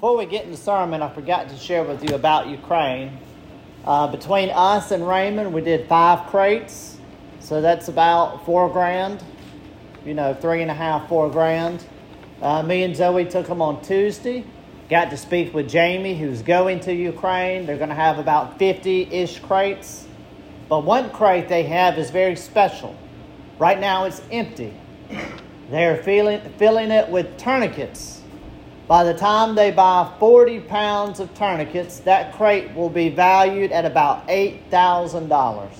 Before we get in the sermon, I forgot to share with you about Ukraine. Uh, between us and Raymond, we did five crates, so that's about four grand. You know, three and a half, four grand. Uh, me and Zoe took them on Tuesday. Got to speak with Jamie, who's going to Ukraine. They're going to have about 50 ish crates. But one crate they have is very special. Right now it's empty. They're filling, filling it with tourniquets. By the time they buy 40 pounds of tourniquets, that crate will be valued at about $8,000.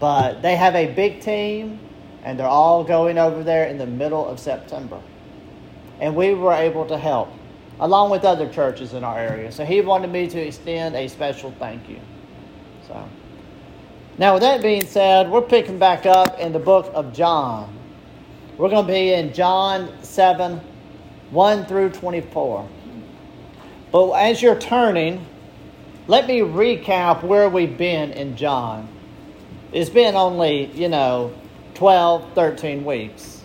But they have a big team, and they're all going over there in the middle of September. And we were able to help, along with other churches in our area. So he wanted me to extend a special thank you. So, now with that being said, we're picking back up in the book of John. We're going to be in John 7 1 through 24. But as you're turning, let me recap where we've been in John. It's been only, you know, 12, 13 weeks.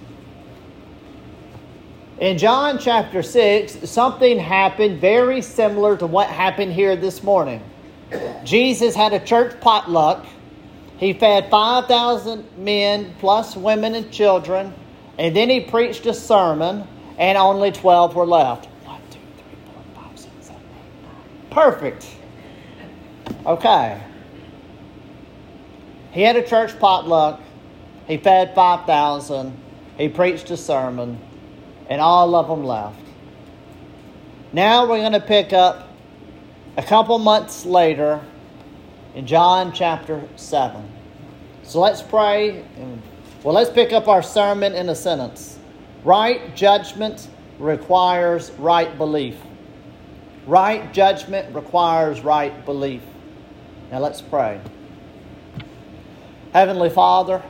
In John chapter 6, something happened very similar to what happened here this morning. Jesus had a church potluck. He fed 5,000 men plus women and children, and then he preached a sermon and only 12 were left. One, two, three, four, five, six, seven, eight, nine. Perfect. Okay. He had a church potluck. He fed 5,000. He preached a sermon, and all of them left. Now we're going to pick up a couple months later in John chapter 7. So let's pray. well, let's pick up our sermon in a sentence. Right judgment requires right belief. Right judgment requires right belief. Now let's pray. Heavenly Father,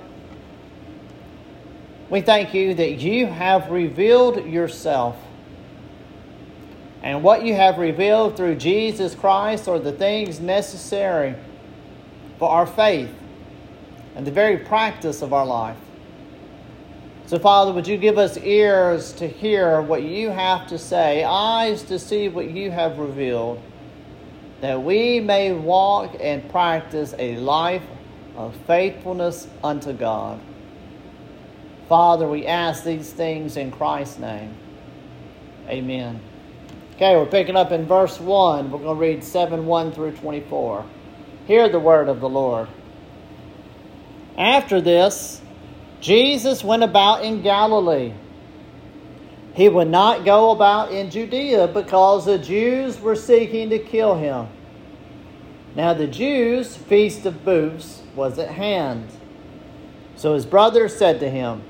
we thank you that you have revealed yourself. And what you have revealed through Jesus Christ are the things necessary for our faith and the very practice of our life. So, Father, would you give us ears to hear what you have to say, eyes to see what you have revealed, that we may walk and practice a life of faithfulness unto God. Father, we ask these things in Christ's name. Amen. Okay, we're picking up in verse 1. We're going to read 7 1 through 24. Hear the word of the Lord. After this, Jesus went about in Galilee. He would not go about in Judea because the Jews were seeking to kill him. Now the Jews' feast of booths was at hand. So his brother said to him,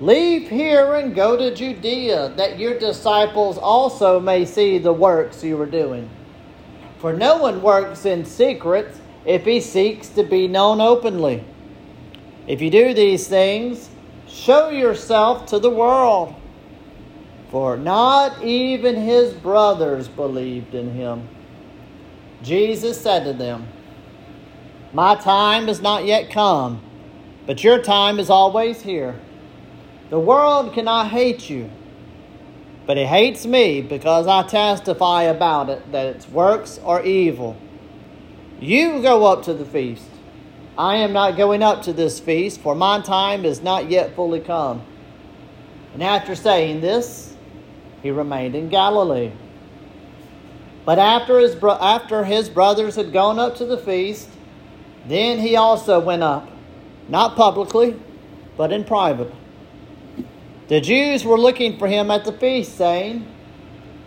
Leave here and go to Judea, that your disciples also may see the works you are doing. For no one works in secret if he seeks to be known openly. If you do these things, show yourself to the world. For not even his brothers believed in him. Jesus said to them, My time is not yet come, but your time is always here. The world cannot hate you, but it hates me because I testify about it that its works are evil. You go up to the feast. I am not going up to this feast, for my time is not yet fully come. And after saying this, he remained in Galilee. But after his, bro- after his brothers had gone up to the feast, then he also went up, not publicly, but in private. The Jews were looking for him at the feast, saying,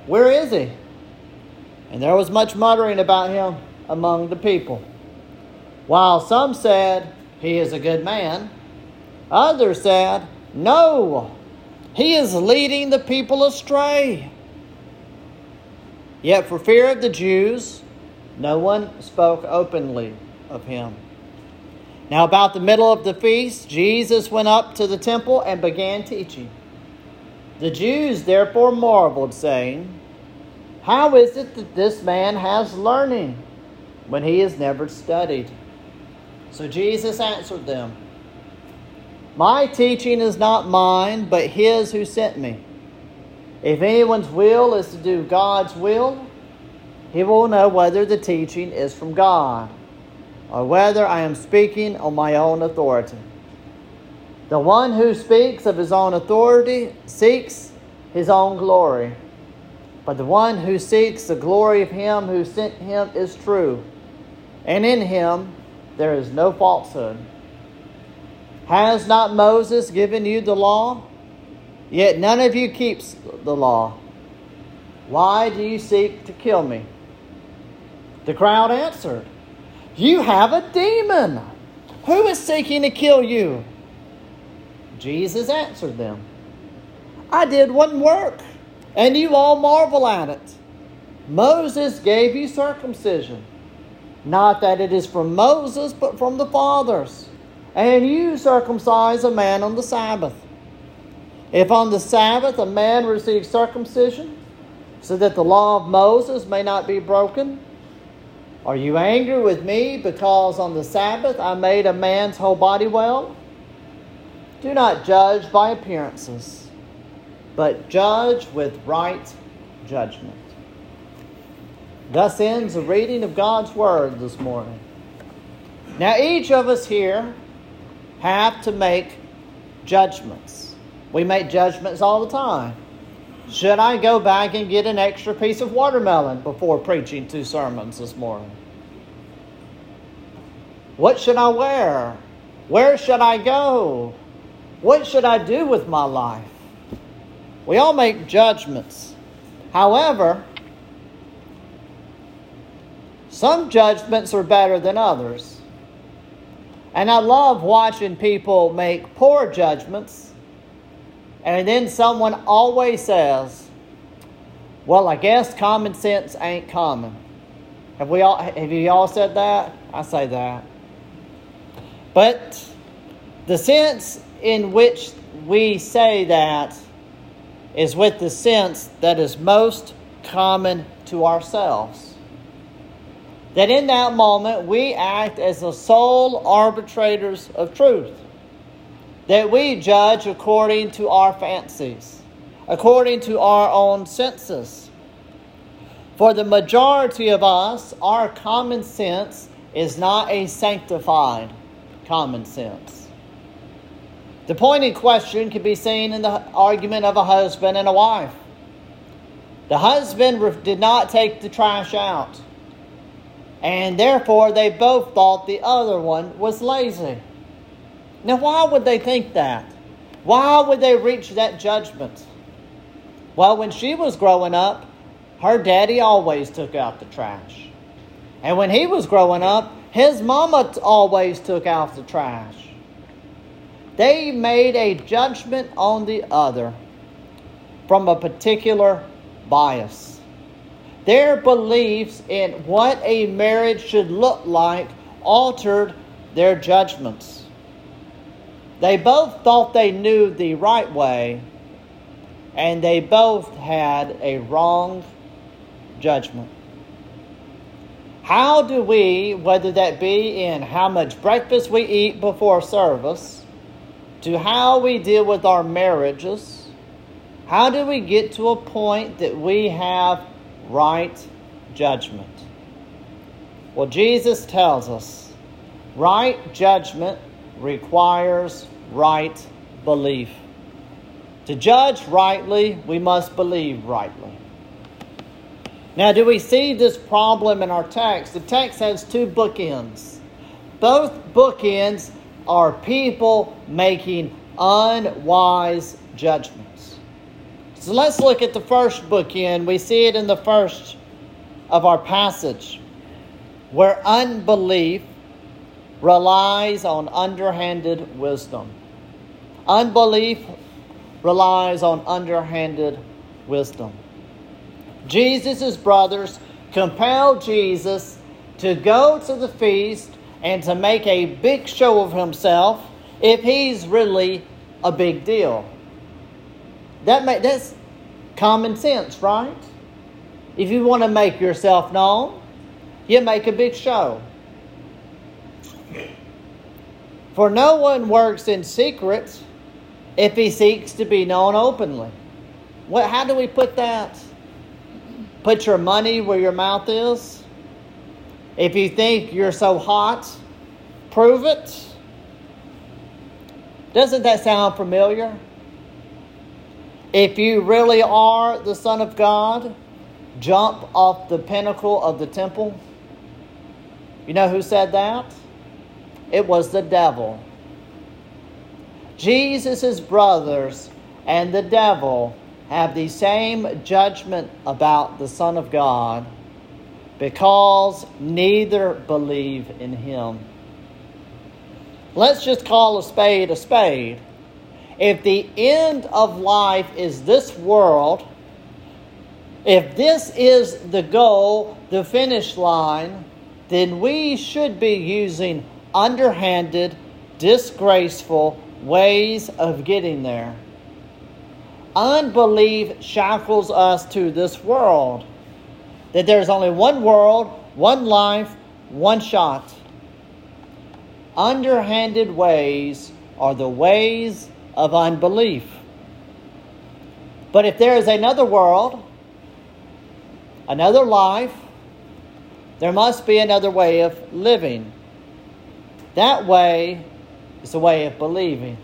Where is he? And there was much muttering about him among the people. While some said, He is a good man, others said, No, he is leading the people astray. Yet for fear of the Jews, no one spoke openly of him. Now, about the middle of the feast, Jesus went up to the temple and began teaching. The Jews therefore marveled, saying, How is it that this man has learning when he has never studied? So Jesus answered them My teaching is not mine, but his who sent me. If anyone's will is to do God's will, he will know whether the teaching is from God or whether I am speaking on my own authority. The one who speaks of his own authority seeks his own glory, but the one who seeks the glory of him who sent him is true, and in him there is no falsehood. Has not Moses given you the law? Yet none of you keeps the law. Why do you seek to kill me? The crowd answered, You have a demon. Who is seeking to kill you? Jesus answered them, I did one work, and you all marvel at it. Moses gave you circumcision. Not that it is from Moses, but from the fathers. And you circumcise a man on the Sabbath. If on the Sabbath a man receives circumcision, so that the law of Moses may not be broken, are you angry with me because on the Sabbath I made a man's whole body well? Do not judge by appearances, but judge with right judgment. Thus ends the reading of God's Word this morning. Now, each of us here have to make judgments. We make judgments all the time. Should I go back and get an extra piece of watermelon before preaching two sermons this morning? What should I wear? Where should I go? What should I do with my life? We all make judgments. However, some judgments are better than others. And I love watching people make poor judgments and then someone always says, Well, I guess common sense ain't common. Have we all have you all said that? I say that. But the sense in which we say that is with the sense that is most common to ourselves. That in that moment we act as the sole arbitrators of truth that we judge according to our fancies, according to our own senses. For the majority of us, our common sense is not a sanctified common sense. The pointed question can be seen in the argument of a husband and a wife. The husband did not take the trash out, and therefore they both thought the other one was lazy. Now, why would they think that? Why would they reach that judgment? Well, when she was growing up, her daddy always took out the trash. And when he was growing up, his mama always took out the trash. They made a judgment on the other from a particular bias. Their beliefs in what a marriage should look like altered their judgments. They both thought they knew the right way, and they both had a wrong judgment. How do we, whether that be in how much breakfast we eat before service, to how we deal with our marriages, how do we get to a point that we have right judgment? Well, Jesus tells us right judgment requires right belief. To judge rightly, we must believe rightly. Now, do we see this problem in our text? The text has two bookends. Both bookends are people making unwise judgments. So let's look at the first bookend. We see it in the first of our passage, where unbelief relies on underhanded wisdom. Unbelief relies on underhanded wisdom. Jesus' brothers compelled Jesus to go to the feast and to make a big show of himself if he's really a big deal. That make, that's common sense, right? If you want to make yourself known, you make a big show. For no one works in secret if he seeks to be known openly. What, how do we put that? Put your money where your mouth is. If you think you're so hot, prove it. Doesn't that sound familiar? If you really are the Son of God, jump off the pinnacle of the temple. You know who said that? It was the devil. Jesus' brothers and the devil have the same judgment about the Son of God because neither believe in him. Let's just call a spade a spade. If the end of life is this world, if this is the goal, the finish line, then we should be using underhanded, disgraceful ways of getting there. Unbelief shackles us to this world. That there's only one world, one life, one shot. Underhanded ways are the ways of unbelief. But if there is another world, another life, there must be another way of living. That way is the way of believing.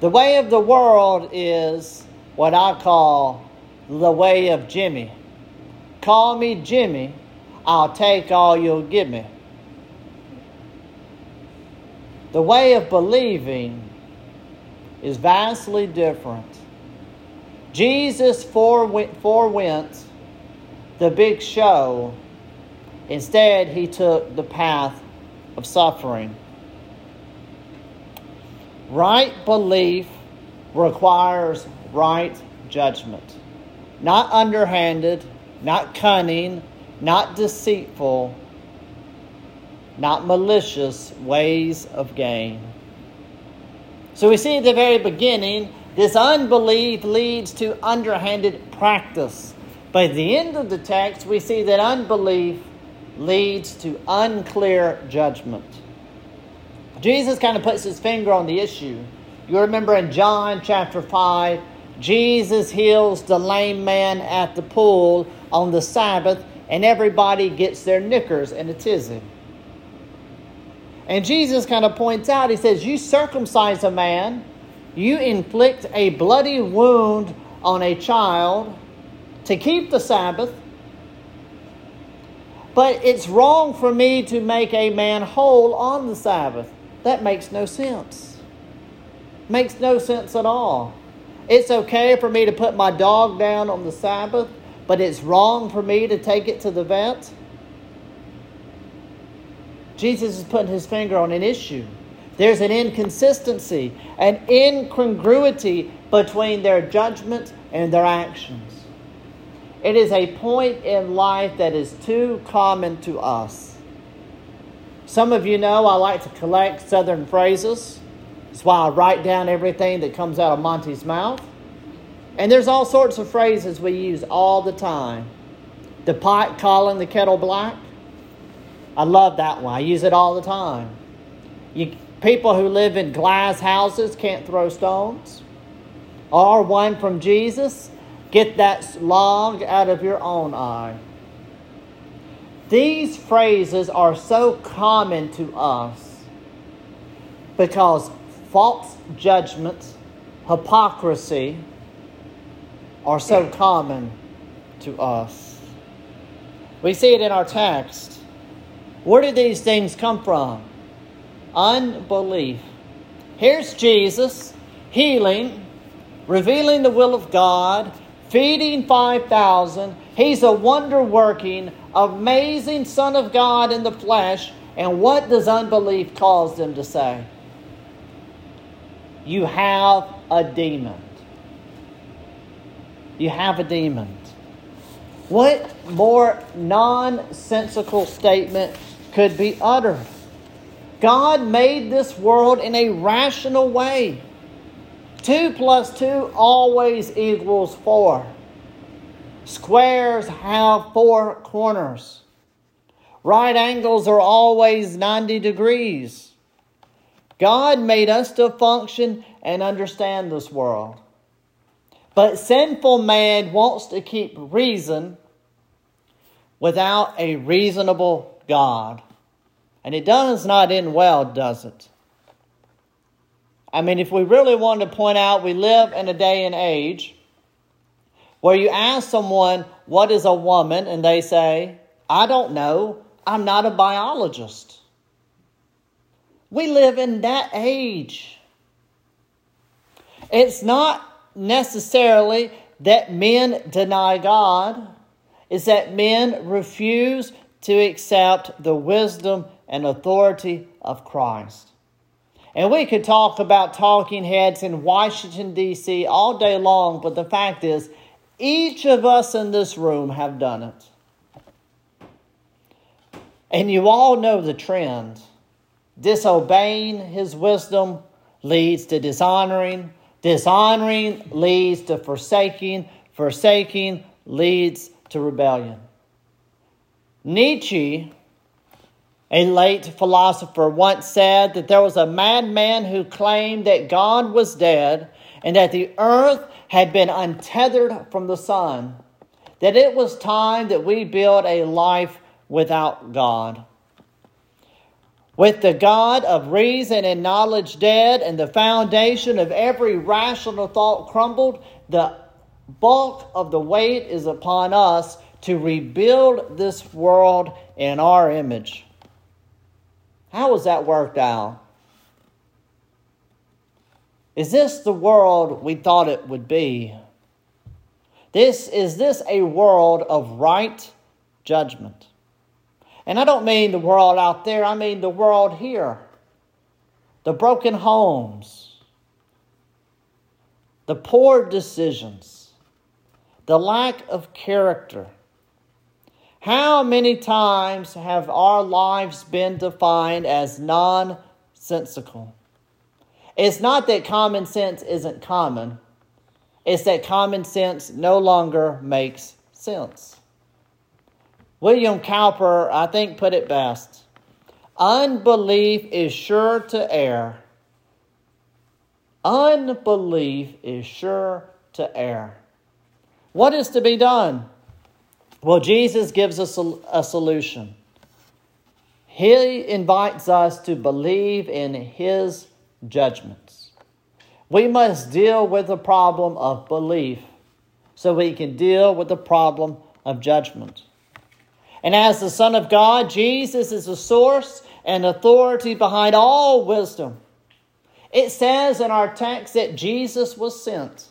The way of the world is what I call the way of Jimmy. Call me Jimmy, I'll take all you'll give me. The way of believing is vastly different. Jesus forewent the big show. Instead, he took the path of suffering. Right belief requires right judgment. Not underhanded, not cunning, not deceitful, not malicious ways of gain. So we see at the very beginning, this unbelief leads to underhanded practice. By the end of the text, we see that unbelief leads to unclear judgment. Jesus kind of puts his finger on the issue. You remember in John chapter 5, Jesus heals the lame man at the pool on the Sabbath, and everybody gets their knickers in a tizzy. And Jesus kind of points out, he says, You circumcise a man, you inflict a bloody wound on a child to keep the Sabbath, but it's wrong for me to make a man whole on the Sabbath. That makes no sense. Makes no sense at all. It's okay for me to put my dog down on the Sabbath, but it's wrong for me to take it to the vet. Jesus is putting his finger on an issue. There's an inconsistency, an incongruity between their judgment and their actions. It is a point in life that is too common to us. Some of you know I like to collect Southern phrases. That's why I write down everything that comes out of Monty's mouth. And there's all sorts of phrases we use all the time. The pot calling the kettle black. I love that one. I use it all the time. You, people who live in glass houses can't throw stones. Or one from Jesus, get that log out of your own eye. These phrases are so common to us because false judgments, hypocrisy are so common to us. We see it in our text. Where do these things come from? Unbelief. Here's Jesus healing, revealing the will of God, feeding 5,000. He's a wonder working, amazing Son of God in the flesh. And what does unbelief cause them to say? You have a demon. You have a demon. What more nonsensical statement could be uttered. God made this world in a rational way. Two plus two always equals four. Squares have four corners. Right angles are always 90 degrees. God made us to function and understand this world. But sinful man wants to keep reason without a reasonable God. And it does not end well, does it? I mean, if we really want to point out, we live in a day and age where you ask someone, What is a woman? and they say, I don't know. I'm not a biologist. We live in that age. It's not necessarily that men deny God, it's that men refuse to accept the wisdom and authority of Christ. And we could talk about talking heads in Washington, D.C. all day long, but the fact is, each of us in this room have done it. And you all know the trend. Disobeying his wisdom leads to dishonoring, dishonoring leads to forsaking, forsaking leads to rebellion. Nietzsche a late philosopher once said that there was a madman who claimed that God was dead and that the earth had been untethered from the sun, that it was time that we build a life without God. With the God of reason and knowledge dead and the foundation of every rational thought crumbled, the bulk of the weight is upon us to rebuild this world in our image. How has that worked out? Is this the world we thought it would be? This is this a world of right judgment? And I don't mean the world out there, I mean the world here. The broken homes, the poor decisions, the lack of character, how many times have our lives been defined as nonsensical? It's not that common sense isn't common, it's that common sense no longer makes sense. William Cowper, I think, put it best Unbelief is sure to err. Unbelief is sure to err. What is to be done? Well, Jesus gives us a, a solution. He invites us to believe in His judgments. We must deal with the problem of belief so we can deal with the problem of judgment. And as the Son of God, Jesus is the source and authority behind all wisdom. It says in our text that Jesus was sent.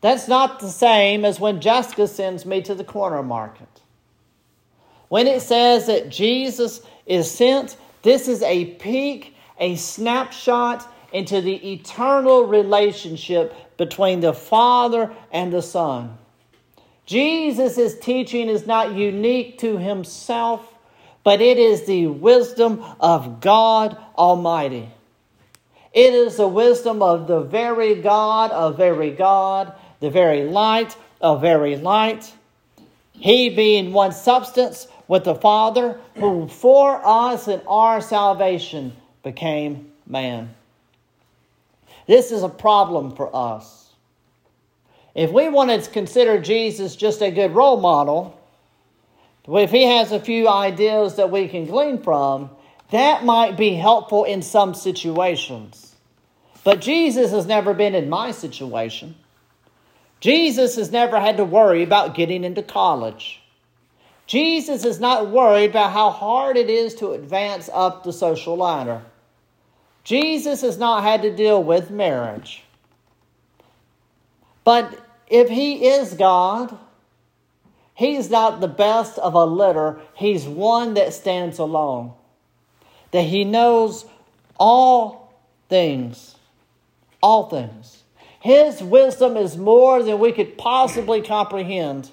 That's not the same as when Jessica sends me to the corner market. When it says that Jesus is sent, this is a peek, a snapshot into the eternal relationship between the Father and the Son. Jesus' teaching is not unique to himself, but it is the wisdom of God Almighty. It is the wisdom of the very God of very God the very light of very light, he being one substance with the Father, who for us and our salvation became man. This is a problem for us. If we wanted to consider Jesus just a good role model, if he has a few ideas that we can glean from, that might be helpful in some situations. But Jesus has never been in my situation. Jesus has never had to worry about getting into college. Jesus is not worried about how hard it is to advance up the social ladder. Jesus has not had to deal with marriage. But if he is God, he's not the best of a litter. He's one that stands alone. That he knows all things. All things. His wisdom is more than we could possibly comprehend.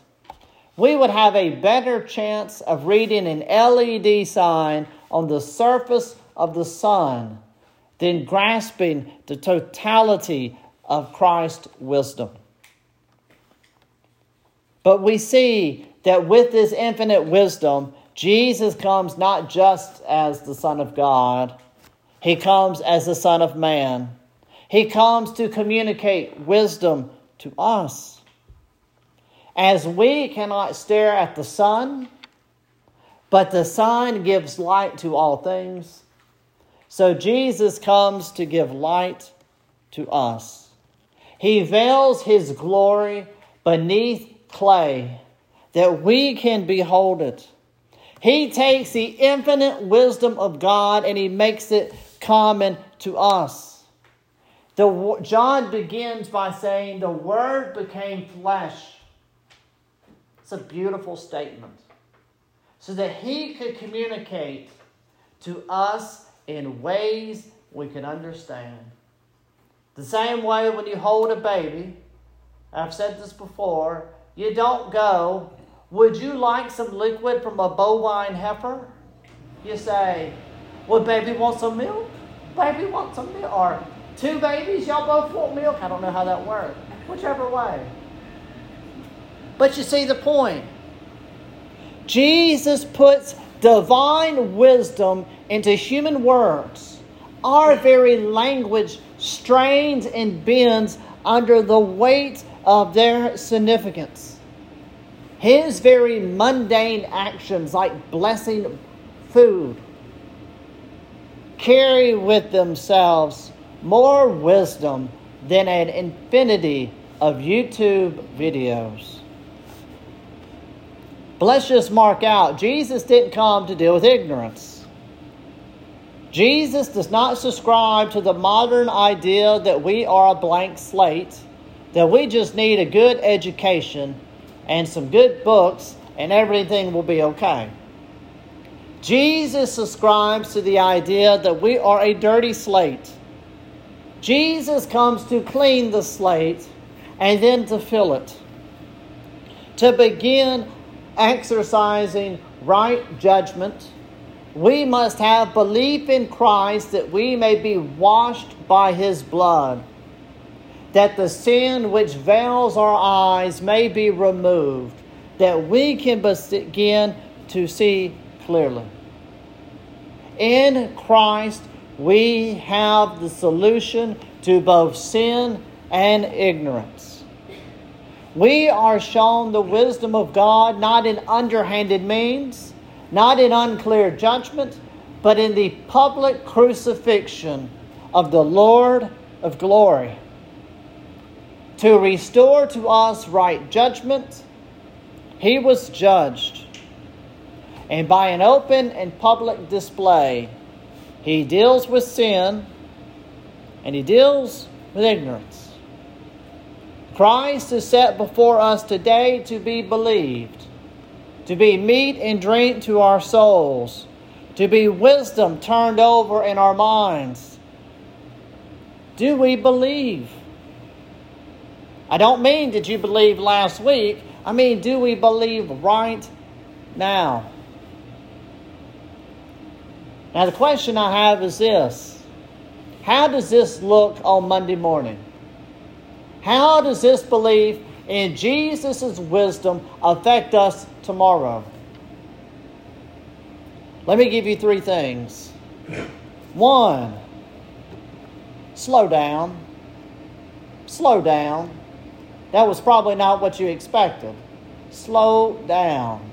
We would have a better chance of reading an LED sign on the surface of the sun than grasping the totality of Christ's wisdom. But we see that with this infinite wisdom, Jesus comes not just as the Son of God, he comes as the Son of Man. He comes to communicate wisdom to us. As we cannot stare at the sun, but the sun gives light to all things, so Jesus comes to give light to us. He veils his glory beneath clay that we can behold it. He takes the infinite wisdom of God and he makes it common to us. The, John begins by saying, The Word became flesh. It's a beautiful statement. So that he could communicate to us in ways we can understand. The same way when you hold a baby, I've said this before, you don't go, Would you like some liquid from a bovine heifer? You say, Well, baby wants some milk? Baby wants some milk. Or two babies, y'all both want milk? I don't know how that works. Whichever way. But you see the point. Jesus puts divine wisdom into human words. Our very language strains and bends under the weight of their significance. His very mundane actions, like blessing food, carry with themselves more wisdom than an infinity of YouTube videos. Let's just mark out Jesus didn't come to deal with ignorance. Jesus does not subscribe to the modern idea that we are a blank slate that we just need a good education and some good books and everything will be okay. Jesus subscribes to the idea that we are a dirty slate. Jesus comes to clean the slate and then to fill it. To begin exercising right judgment, we must have belief in Christ that we may be washed by his blood that the sin which veils our eyes may be removed, that we can begin to see clearly. In Christ, we have the solution to both sin and ignorance. We are shown the wisdom of God not in underhanded means, not in unclear judgment, but in the public crucifixion of the Lord of glory to restore to us right judgment, he was judged. And by an open and public display, he deals with sin and he deals with ignorance. Christ is set before us today to be believed, to be meat and drink to our souls, to be wisdom turned over in our minds. Do we believe? I don't mean did you believe last week. I mean, do we believe right now? Now, the question I have is this How does this look on Monday morning? How does this belief in Jesus' wisdom affect us tomorrow? Let me give you three things. One, slow down. Slow down. That was probably not what you expected. Slow down.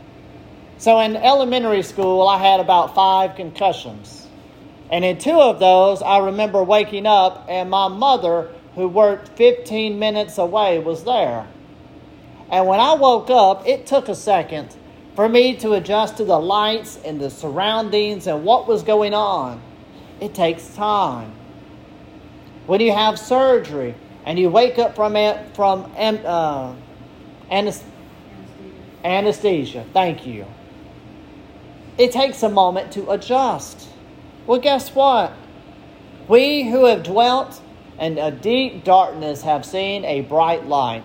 So in elementary school, I had about five concussions. And in two of those, I remember waking up and my mother, who worked 15 minutes away, was there. And when I woke up, it took a second for me to adjust to the lights and the surroundings and what was going on. It takes time. When you have surgery, and you wake up from from uh, anesthesia. anesthesia. Thank you. It takes a moment to adjust. Well, guess what? We who have dwelt in a deep darkness have seen a bright light.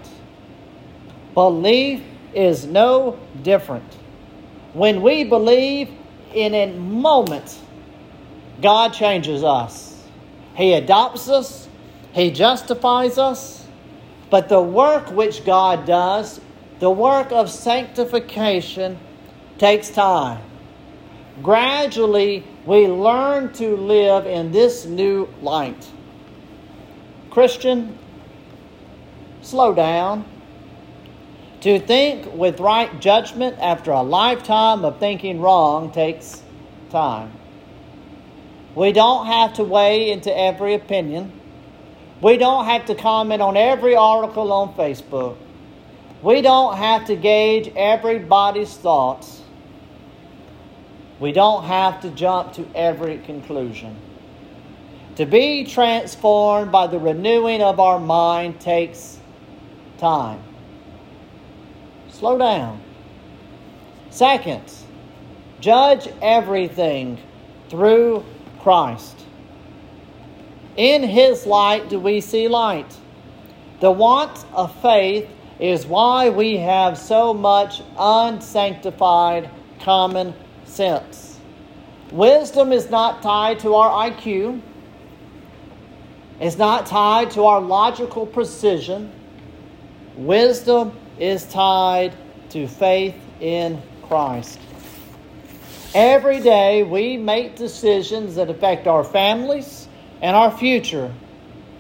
Belief is no different. When we believe in a moment, God changes us. He adopts us he justifies us, but the work which God does, the work of sanctification, takes time. Gradually, we learn to live in this new light. Christian, Slow down. To think with right judgment after a lifetime of thinking wrong takes time. We don't have to weigh into every opinion. We don't have to comment on every article on Facebook. We don't have to gauge everybody's thoughts. We don't have to jump to every conclusion. To be transformed by the renewing of our mind takes time. Slow down. Second, judge everything through Christ. In his light do we see light. The want of faith is why we have so much unsanctified common sense. Wisdom is not tied to our IQ, it's not tied to our logical precision. Wisdom is tied to faith in Christ. Every day we make decisions that affect our families and our future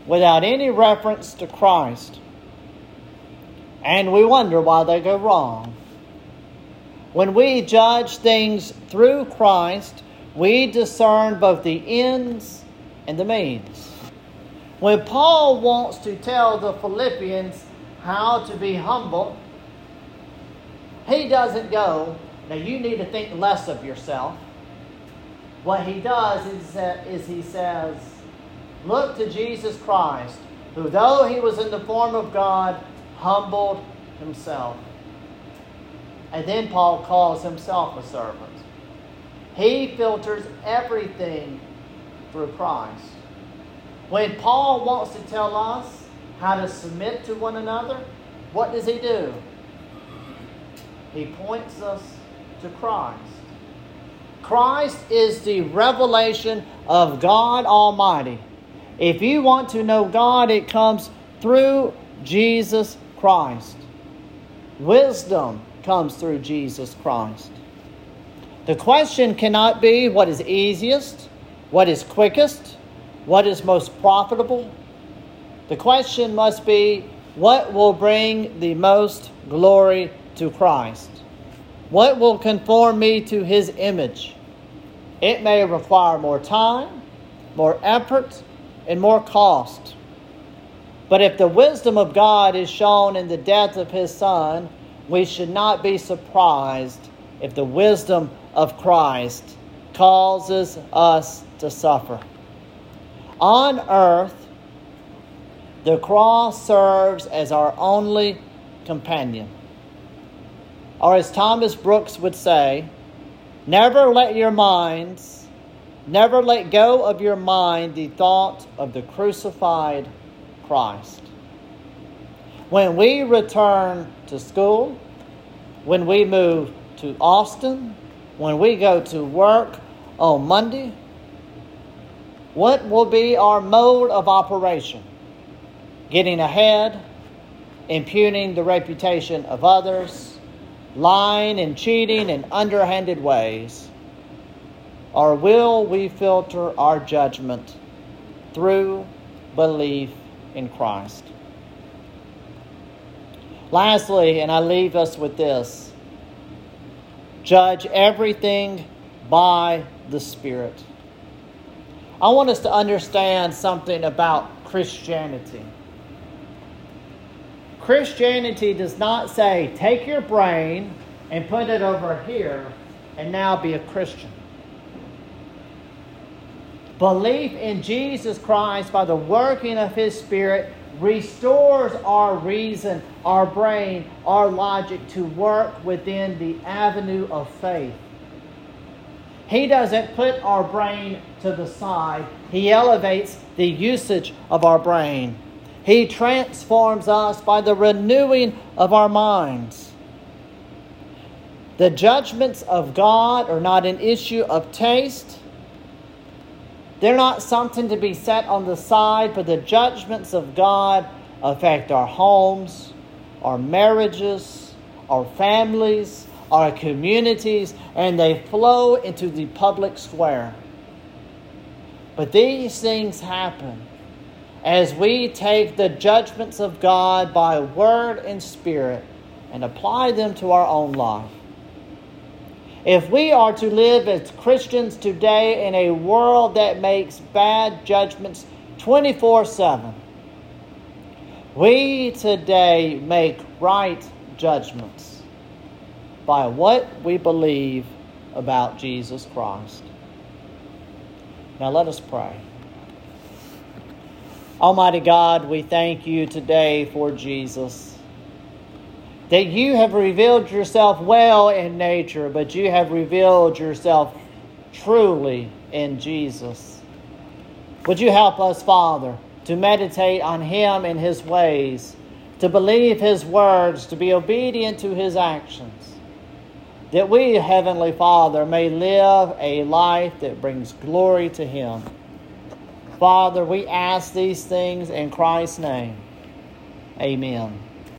without any reference to Christ. And we wonder why they go wrong. When we judge things through Christ, we discern both the ends and the means. When Paul wants to tell the Philippians how to be humble, he doesn't go, now you need to think less of yourself. What he does is, uh, is he says, Look to Jesus Christ, who, though he was in the form of God, humbled himself. And then Paul calls himself a servant. He filters everything through Christ. When Paul wants to tell us how to submit to one another, what does he do? He points us to Christ. Christ is the revelation of God Almighty. If you want to know God, it comes through Jesus Christ. Wisdom comes through Jesus Christ. The question cannot be what is easiest, what is quickest, what is most profitable. The question must be what will bring the most glory to Christ? What will conform me to his image? It may require more time, more effort, and more cost. But if the wisdom of God is shown in the death of his Son, we should not be surprised if the wisdom of Christ causes us to suffer. On earth, the cross serves as our only companion. Or as Thomas Brooks would say, never let your minds Never let go of your mind the thought of the crucified Christ. When we return to school, when we move to Austin, when we go to work on Monday, what will be our mode of operation? Getting ahead, impugning the reputation of others, lying and cheating in underhanded ways or will we filter our judgment through belief in Christ? Lastly, and I leave us with this judge everything by the Spirit. I want us to understand something about Christianity. Christianity does not say, take your brain and put it over here and now be a Christian. Belief in Jesus Christ by the working of His Spirit restores our reason, our brain, our logic to work within the avenue of faith. He doesn't put our brain to the side, He elevates the usage of our brain. He transforms us by the renewing of our minds. The judgments of God are not an issue of taste they're not something to be set on the side, but the judgments of God affect our homes, our marriages, our families, our communities, and they flow into the public square. But these things happen as we take the judgments of God by word and spirit and apply them to our own life. If we are to live as Christians today in a world that makes bad judgments 24 7, we today make right judgments by what we believe about Jesus Christ. Now let us pray. Almighty God, we thank you today for Jesus. That you have revealed yourself well in nature, but you have revealed yourself truly in Jesus. Would you help us, Father, to meditate on him and his ways, to believe his words, to be obedient to his actions? That we, Heavenly Father, may live a life that brings glory to him. Father, we ask these things in Christ's name. Amen.